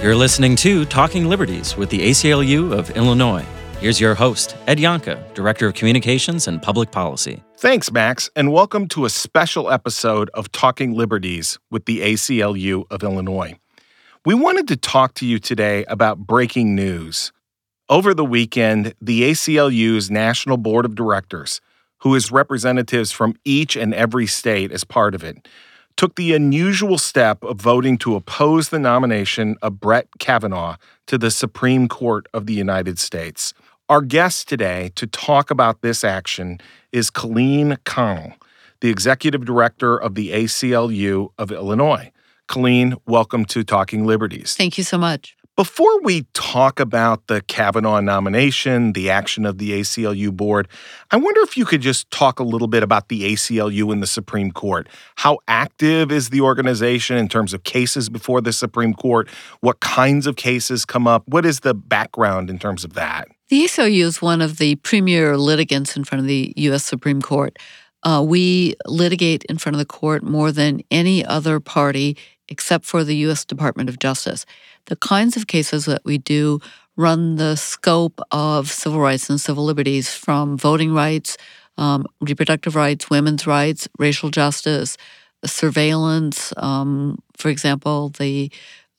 You're listening to Talking Liberties with the ACLU of Illinois. Here's your host, Ed Yohnka, Director of Communications and Public Policy. Thanks, Max, and welcome to a special episode of Talking Liberties with the ACLU of Illinois. We wanted to talk to you today about breaking news. Over the weekend, the ACLU's National Board of Directors, who is representatives from each and every state as part of it, took the unusual step of voting to oppose the nomination of Brett Kavanaugh to the Supreme Court of the United States. Our guest today to talk about this action is Colleen Connell, the executive director of the ACLU of Illinois. Colleen, welcome to Talking Liberties. Thank you so much. Before we talk about the Kavanaugh nomination, the action of the ACLU board, I wonder if you could just talk a little bit about the ACLU and the Supreme Court. How active is the organization in terms of cases before the Supreme Court? What kinds of cases come up? What is the background in terms of that? The ACLU is one of the premier litigants in front of the U.S. Supreme Court. Uh, we litigate in front of the court more than any other party except for the U.S. Department of Justice. The kinds of cases that we do run the scope of civil rights and civil liberties from voting rights, um, reproductive rights, women's rights, racial justice, surveillance, um, for example, the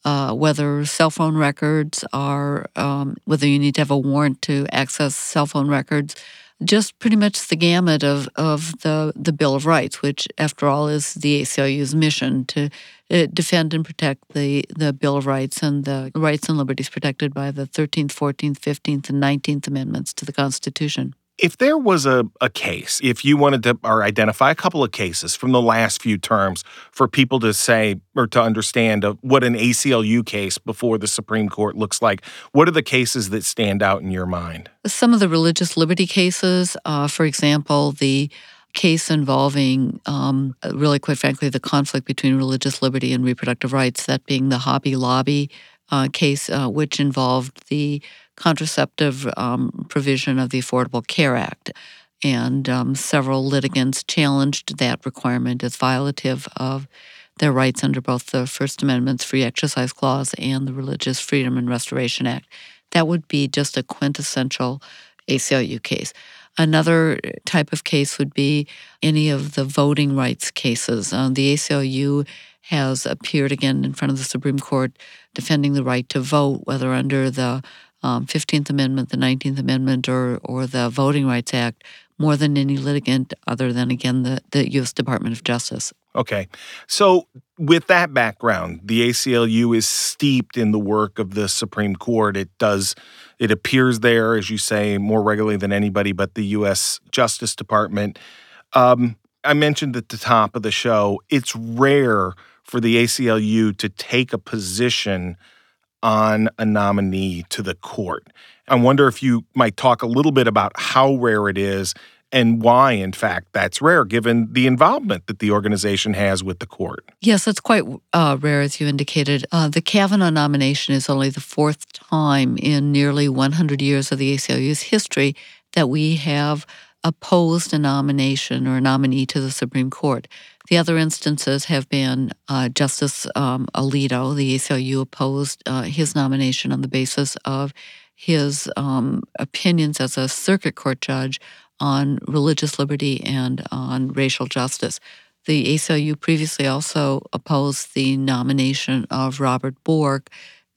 uh, whether cell phone records are, um, whether you need to have a warrant to access cell phone records, just pretty much the gamut of, of the, the Bill of Rights, which, after all, is the ACLU's mission to uh, defend and protect the, the Bill of Rights and the rights and liberties protected by the 13th, 14th, 15th, and 19th Amendments to the Constitution. If there was a, a case, if you wanted to or identify a couple of cases from the last few terms for people to say or to understand what an ACLU case before the Supreme Court looks like, what are the cases that stand out in your mind? Some of the religious liberty cases, uh, for example, the case involving, um, really quite frankly, the conflict between religious liberty and reproductive rights, that being the Hobby Lobby uh, case, uh, which involved the contraceptive um, provision of the Affordable Care Act. And um, several litigants challenged that requirement as violative of their rights under both the First Amendment's Free Exercise Clause and the Religious Freedom and Restoration Act. That would be just a quintessential ACLU case. Another type of case would be any of the voting rights cases. Uh, the ACLU has appeared again in front of the Supreme Court defending the right to vote, whether under the um, 15th Amendment, the 19th Amendment, or, or the Voting Rights Act more than any litigant other than, again, the, the U.S. Department of Justice. Okay. So, with that background, the ACLU is steeped in the work of the Supreme Court. It does, it appears there, as you say, more regularly than anybody but the U.S. Justice Department. Um, I mentioned at the top of the show, it's rare for the ACLU to take a position on a nominee to the court. I wonder if you might talk a little bit about how rare it is and why, in fact, that's rare given the involvement that the organization has with the court. Yes, it's quite uh, rare, as you indicated. Uh, the Kavanaugh nomination is only the fourth time in nearly 100 years of the ACLU's history that we have opposed a nomination or a nominee to the Supreme Court. The other instances have been uh, Justice um, Alito, the ACLU opposed uh, his nomination on the basis of his um, opinions as a circuit court judge on religious liberty and on racial justice. The ACLU previously also opposed the nomination of Robert Bork,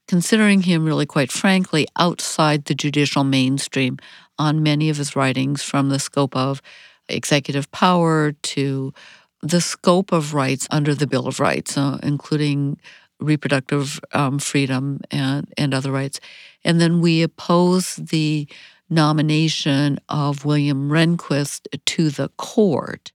considering him really, quite frankly, outside the judicial mainstream on many of his writings from the scope of executive power to the scope of rights under the Bill of Rights, uh, including reproductive um, freedom and, and other rights. And then we oppose the nomination of William Rehnquist to the court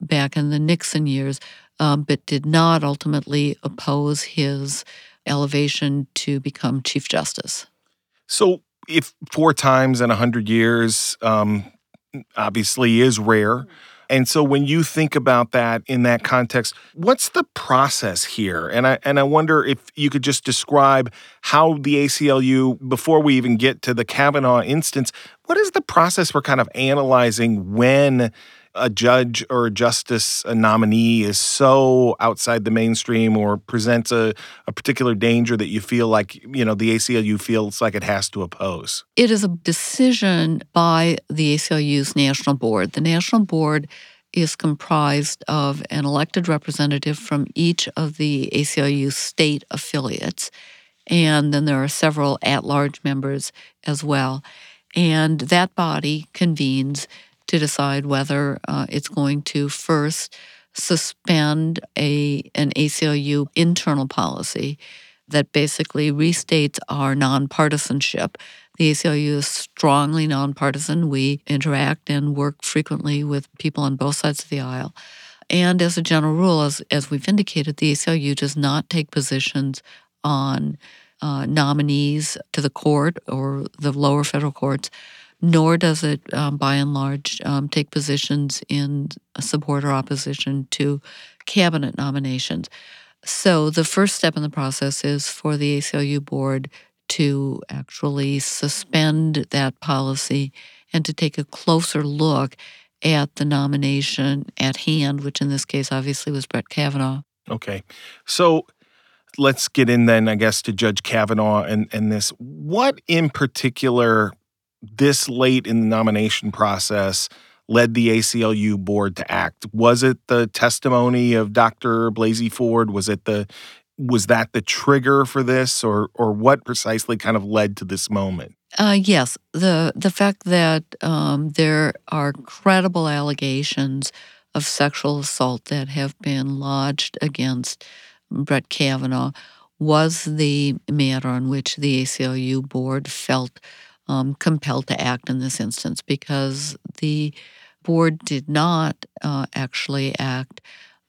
back in the Nixon years, um, but did not ultimately oppose his elevation to become Chief Justice. So, if four times in a hundred years, um, obviously is rare. And so when you think about that in that context, what's the process here? And I and I wonder if you could just describe how the ACLU before we even get to the Kavanaugh instance, what is the process for kind of analyzing when a judge or a justice a nominee is so outside the mainstream or presents a, a particular danger that you feel like you know the ACLU feels like it has to oppose? It is a decision by the ACLU's national board. The national board is comprised of an elected representative from each of the ACLU state affiliates. And then there are several at large members as well. And that body convenes to decide whether uh, it's going to first suspend a an ACLU internal policy that basically restates our nonpartisanship. The ACLU is strongly nonpartisan. We interact and work frequently with people on both sides of the aisle. And as a general rule, as, as we've indicated, the ACLU does not take positions on uh, nominees to the court or the lower federal courts, nor does it, um, by and large, um, take positions in support or opposition to cabinet nominations. So the first step in the process is for the ACLU board to actually suspend that policy and to take a closer look at the nomination at hand, which in this case obviously was Brett Kavanaugh. Okay. So let's get in then, I guess, to Judge Kavanaugh and, and this. What in particular, this late in the nomination process, led the ACLU board to act? Was it the testimony of Dr. Blasey Ford? Was it the was that the trigger for this, or or what precisely kind of led to this moment? Uh, yes, the the fact that um, there are credible allegations of sexual assault that have been lodged against Brett Kavanaugh was the matter on which the ACLU board felt um, compelled to act in this instance because the board did not uh, actually act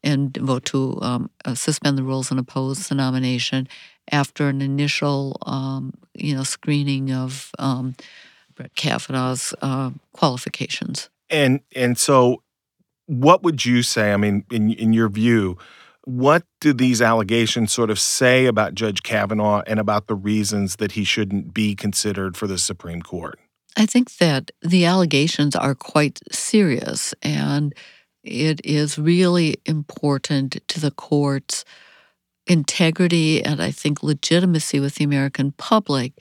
and vote to um, uh, suspend the rules and oppose the nomination after an initial, um, you know, screening of um, Brett Kavanaugh's uh, qualifications. And and so, what would you say? I mean, in in your view, what do these allegations sort of say about Judge Kavanaugh and about the reasons that he shouldn't be considered for the Supreme Court? I think that the allegations are quite serious, and it is really important to the court's integrity and I think legitimacy with the American public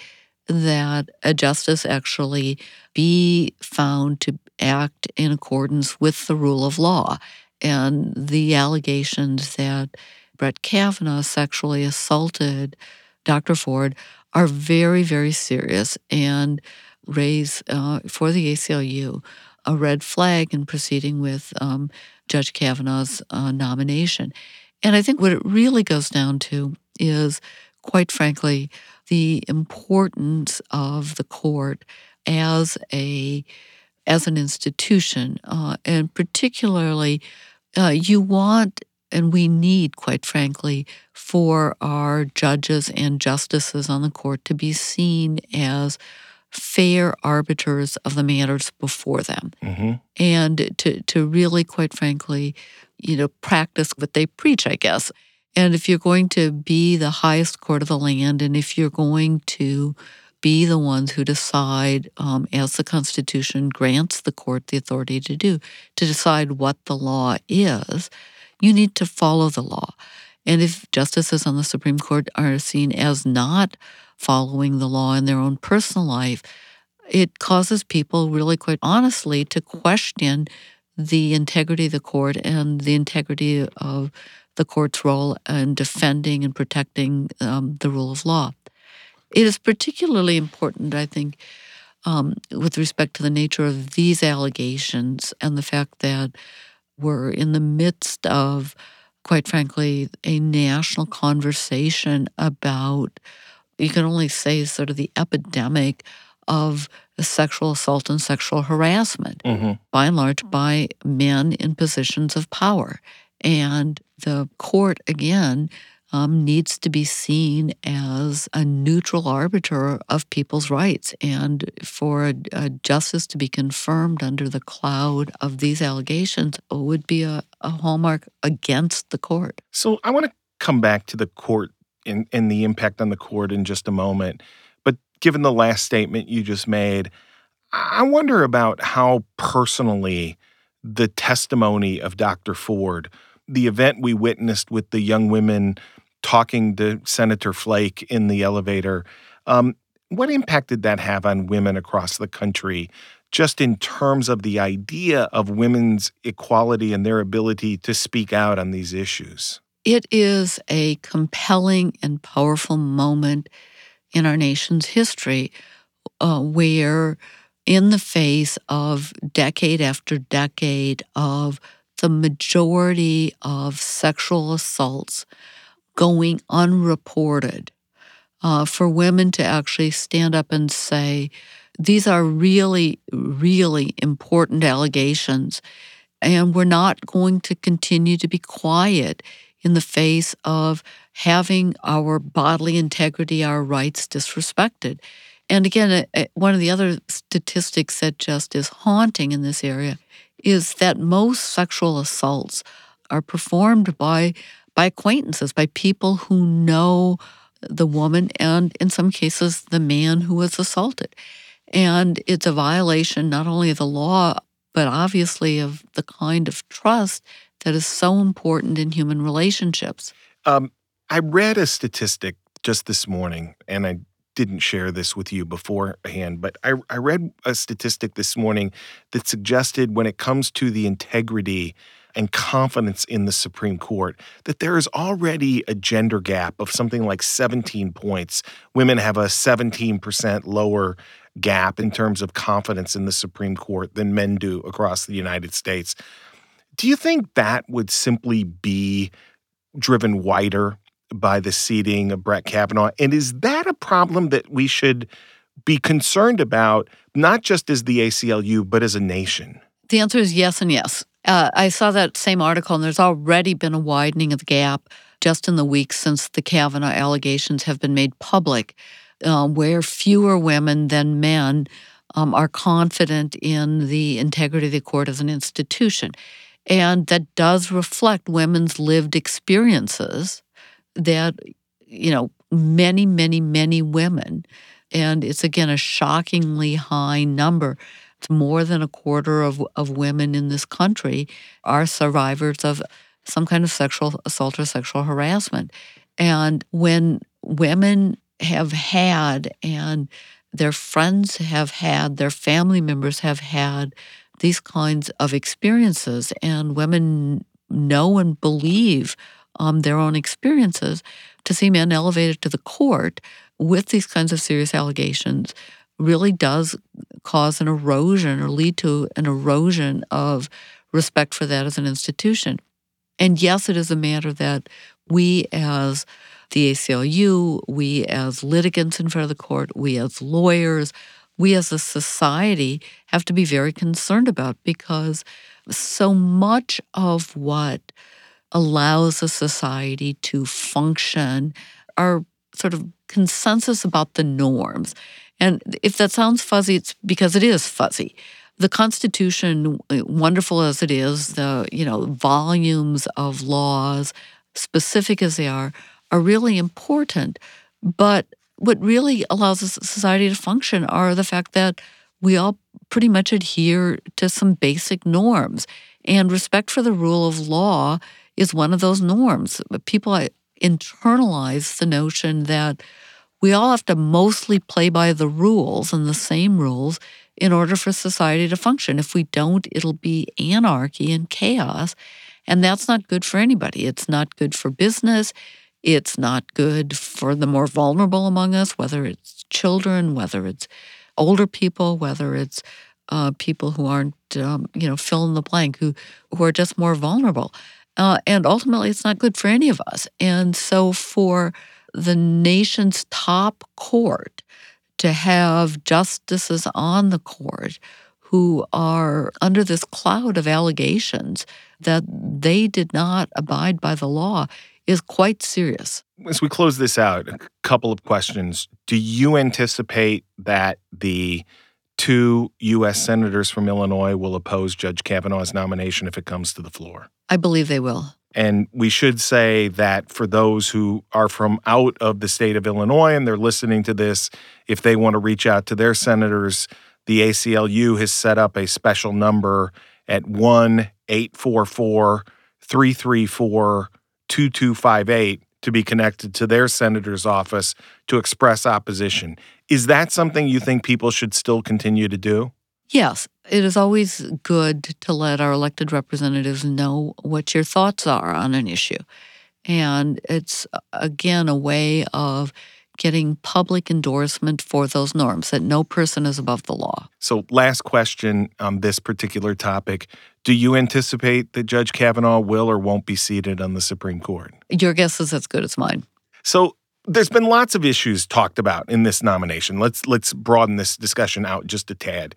that a justice actually be found to act in accordance with the rule of law. And the allegations that Brett Kavanaugh sexually assaulted Dr. Ford are very, very serious and raise uh, for the ACLU a red flag in proceeding with um, Judge Kavanaugh's uh, nomination. And I think what it really goes down to is, quite frankly, the importance of the court as a as an institution, uh, and particularly, uh, you want and we need, quite frankly, for our judges and justices on the court to be seen as fair arbiters of the matters before them mm-hmm. and to, to really, quite frankly, you know, practice what they preach, I guess. And if you're going to be the highest court of the land, and if you're going to be the ones who decide, um, as the Constitution grants the court the authority to do, to decide what the law is, you need to follow the law. And if justices on the Supreme Court are seen as not following the law in their own personal life, it causes people really quite honestly to question the integrity of the court and the integrity of the court's role in defending and protecting um, the rule of law. It is particularly important, I think, um, with respect to the nature of these allegations and the fact that we're in the midst of, quite frankly, a national conversation about you can only say sort of the epidemic of sexual assault and sexual harassment, mm-hmm. by and large, by men in positions of power. And the court, again, um, needs to be seen as a neutral arbiter of people's rights. And for a, a, justice to be confirmed under the cloud of these allegations would be a, a hallmark against the court. So I want to come back to the court and, and the impact on the court in just a moment. But given the last statement you just made, I wonder about how personally the testimony of Dr. Ford, the event we witnessed with the young women talking to Senator Flake in the elevator. Um, what impact did that have on women across the country, just in terms of the idea of women's equality and their ability to speak out on these issues? It is a compelling and powerful moment in our nation's history uh, where, in the face of decade after decade of the majority of sexual assaults going unreported, uh, for women to actually stand up and say, these are really, really important allegations, and we're not going to continue to be quiet in the face of having our bodily integrity, our rights disrespected. And again, one of the other statistics that just is haunting in this area is that most sexual assaults are performed by by acquaintances, by people who know the woman and in some cases the man who was assaulted. And it's a violation not only of the law, but obviously of the kind of trust that is so important in human relationships. Um, I read a statistic just this morning, and I didn't share this with you beforehand, but I, I read a statistic this morning that suggested when it comes to the integrity and confidence in the Supreme Court that there is already a gender gap of something like 17 points. Women have a 17% lower gap in terms of confidence in the Supreme Court than men do across the United States. Do you think that would simply be driven wider by the seating of Brett Kavanaugh? And is that a problem that we should be concerned about, not just as the ACLU, but as a nation? The answer is yes and yes. Uh, I saw that same article, and there's already been a widening of the gap just in the weeks since the Kavanaugh allegations have been made public, uh, where fewer women than men um, are confident in the integrity of the court as an institution. And that does reflect women's lived experiences that, you know, many, many, many women, and it's again a shockingly high number. More than a quarter of, of women in this country are survivors of some kind of sexual assault or sexual harassment. And when women have had and their friends have had, their family members have had these kinds of experiences, and women know and believe um, their own experiences, to see men elevated to the court with these kinds of serious allegations really does cause an erosion or lead to an erosion of respect for that as an institution. And yes, it is a matter that we as the ACLU, we as litigants in front of the court, we as lawyers, we as a society have to be very concerned about because so much of what allows a society to function are sort of consensus about the norms. And if that sounds fuzzy, it's because it is fuzzy. The Constitution, wonderful as it is, the you know volumes of laws, specific as they are, are really important. But what really allows a society to function are the fact that we all pretty much adhere to some basic norms. And respect for the rule of law is one of those norms. People internalize the notion that we all have to mostly play by the rules and the same rules in order for society to function. If we don't, it'll be anarchy and chaos. And that's not good for anybody. It's not good for business. It's not good for the more vulnerable among us, whether it's children, whether it's older people, whether it's uh, people who aren't, um, you know, fill in the blank, who, who are just more vulnerable. Uh, and ultimately, it's not good for any of us. And so, for the nation's top court to have justices on the court who are under this cloud of allegations that they did not abide by the law is quite serious. As we close this out, a couple of questions. Do you anticipate that the two U.S. senators from Illinois will oppose Judge Kavanaugh's nomination if it comes to the floor? I believe they will. And we should say that for those who are from out of the state of Illinois and they're listening to this, if they want to reach out to their senators, the ACLU has set up a special number at 1 844 334 2258 to be connected to their senator's office to express opposition. Is that something you think people should still continue to do? Yes, it is always good to let our elected representatives know what your thoughts are on an issue. And it's, uh, again, a way of getting public endorsement for those norms that no person is above the law. So, last question on this particular topic. Do you anticipate that Judge Kavanaugh will or won't be seated on the Supreme Court? Your guess is as good as mine. So, there's been lots of issues talked about in this nomination. Let's let's broaden this discussion out just a tad.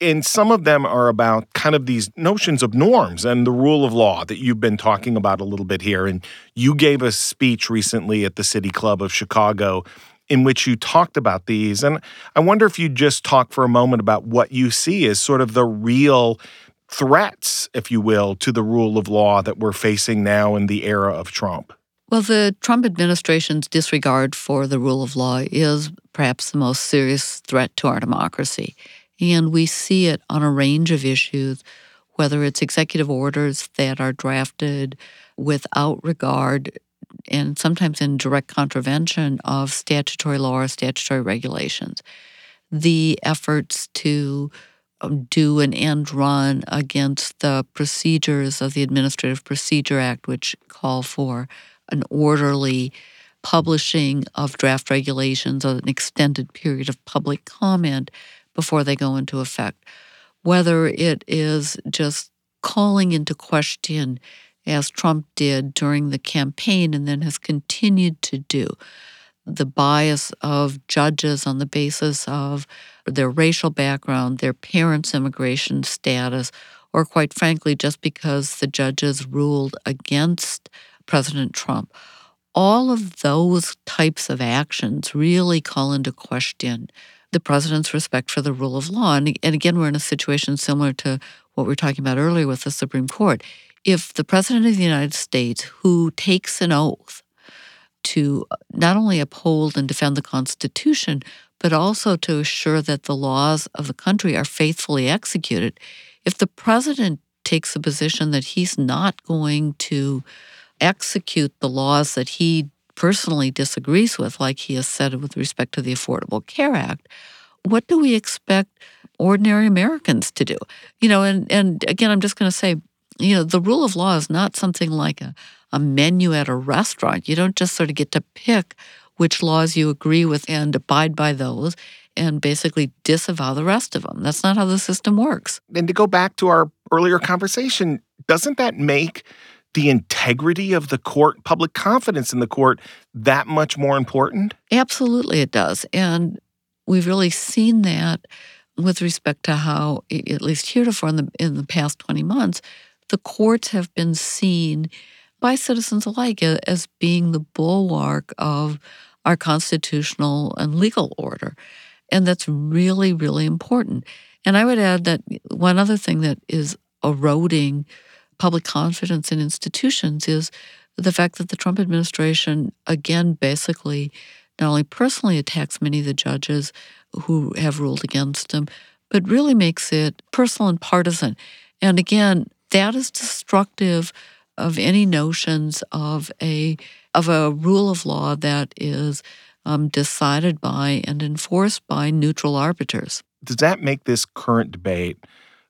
And some of them are about kind of these notions of norms and the rule of law that you've been talking about a little bit here. And you gave a speech recently at the City Club of Chicago in which you talked about these. And I wonder if you'd just talk for a moment about what you see as sort of the real threats, if you will, to the rule of law that we're facing now in the era of Trump. Well, the Trump administration's disregard for the rule of law is perhaps the most serious threat to our democracy. And we see it on a range of issues, whether it's executive orders that are drafted without regard and sometimes in direct contravention of statutory law or statutory regulations. The efforts to um, do an end run against the procedures of the Administrative Procedure Act, which call for an orderly publishing of draft regulations on an extended period of public comment before they go into effect. Whether it is just calling into question, as Trump did during the campaign and then has continued to do, the bias of judges on the basis of their racial background, their parents' immigration status, or quite frankly, just because the judges ruled against President Trump. All of those types of actions really call into question the president's respect for the rule of law. And, and again, we're in a situation similar to what we were talking about earlier with the Supreme Court. If the president of the United States, who takes an oath to not only uphold and defend the Constitution, but also to assure that the laws of the country are faithfully executed, if the president takes a position that he's not going to execute the laws that he personally disagrees with, like he has said with respect to the Affordable Care Act, what do we expect ordinary Americans to do? You know, and, and again, I'm just going to say, you know, the rule of law is not something like a, a menu at a restaurant. You don't just sort of get to pick which laws you agree with and abide by those and basically disavow the rest of them. That's not how the system works. And to go back to our earlier conversation, doesn't that make the integrity of the court, public confidence in the court, that much more important? Absolutely, it does. And we've really seen that with respect to how, at least heretofore in the, in the past 20 months, the courts have been seen by citizens alike as being the bulwark of our constitutional and legal order. And that's really, really important. And I would add that one other thing that is eroding public confidence in institutions is the fact that the Trump administration, again, basically not only personally attacks many of the judges who have ruled against him, but really makes it personal and partisan. And again, that is destructive of any notions of a of a rule of law that is um, decided by and enforced by neutral arbiters. Does that make this current debate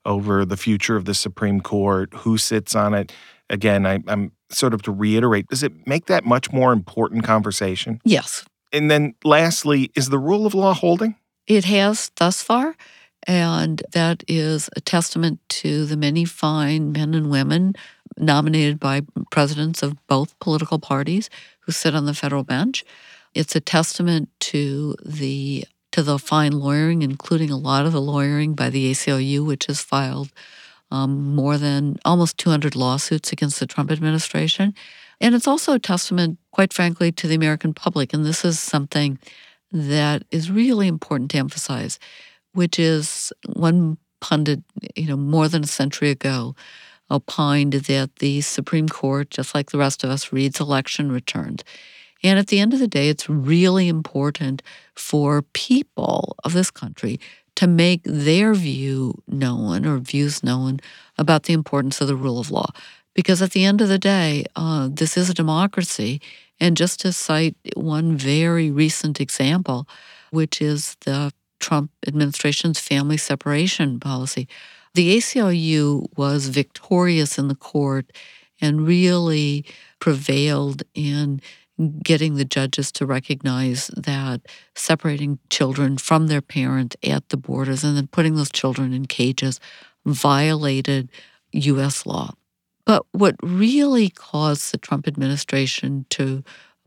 over the future of the Supreme Court, who sits on it. Again, I, am sort of to reiterate, does it make that much more important conversation? Yes. And then lastly, is the rule of law holding? It has thus far. And that is a testament to the many fine men and women nominated by presidents of both political parties who sit on the federal bench. It's a testament to the to the fine lawyering, including a lot of the lawyering by the ACLU, which has filed um, more than almost 200 lawsuits against the Trump administration. And it's also a testament, quite frankly, to the American public. And this is something that is really important to emphasize, which is one pundit, you know, more than a century ago, opined that the Supreme Court, just like the rest of us, reads election returns. And at the end of the day, it's really important for people of this country to make their view known or views known about the importance of the rule of law. Because at the end of the day, uh, this is a democracy. And just to cite one very recent example, which is the Trump administration's family separation policy, the ACLU was victorious in the court and really prevailed in getting the judges to recognize that separating children from their parent at the borders and then putting those children in cages violated U.S. law. But what really caused the Trump administration to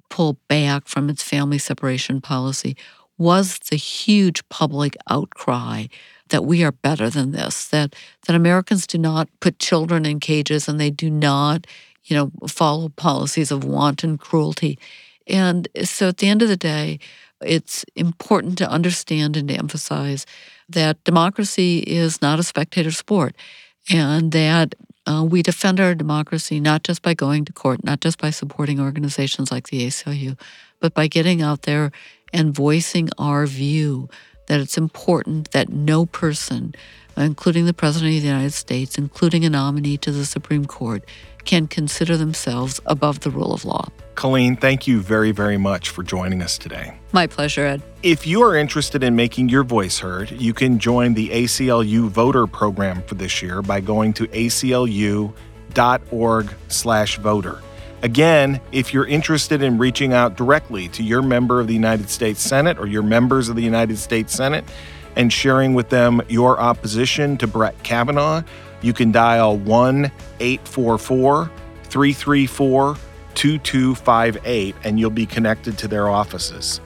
pull back from its family separation policy was the huge public outcry that we are better than this, that, that Americans do not put children in cages and they do not, you know, follow policies of wanton cruelty. And so at the end of the day, it's important to understand and to emphasize that democracy is not a spectator sport and that uh, we defend our democracy not just by going to court, not just by supporting organizations like the ACLU, but by getting out there and voicing our view that it's important that no person, uh, including the President of the United States, including a nominee to the Supreme Court, can consider themselves above the rule of law. Colleen, thank you very, very much for joining us today. My pleasure, Ed. If you are interested in making your voice heard, you can join the ACLU voter program for this year by going to aclu.org/voter. Again, if you're interested in reaching out directly to your member of the United States Senate or your members of the United States Senate and sharing with them your opposition to Brett Kavanaugh, you can dial 1 844 334 2258 and you'll be connected to their offices.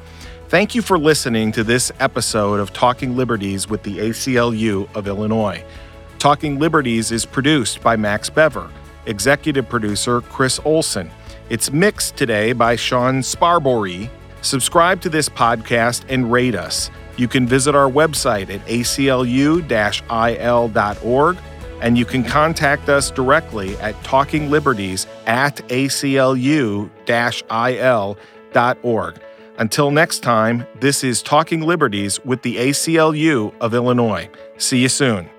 Thank you for listening to this episode of Talking Liberties with the ACLU of Illinois. Talking Liberties is produced by Max Bever executive producer Chris Olson. It's mixed today by Sean Sparbory. Subscribe to this podcast and rate us. You can visit our website at aclu il.org and you can contact us directly at talkingliberties at aclu il.org. Until next time, this is Talking Liberties with the ACLU of Illinois. See you soon.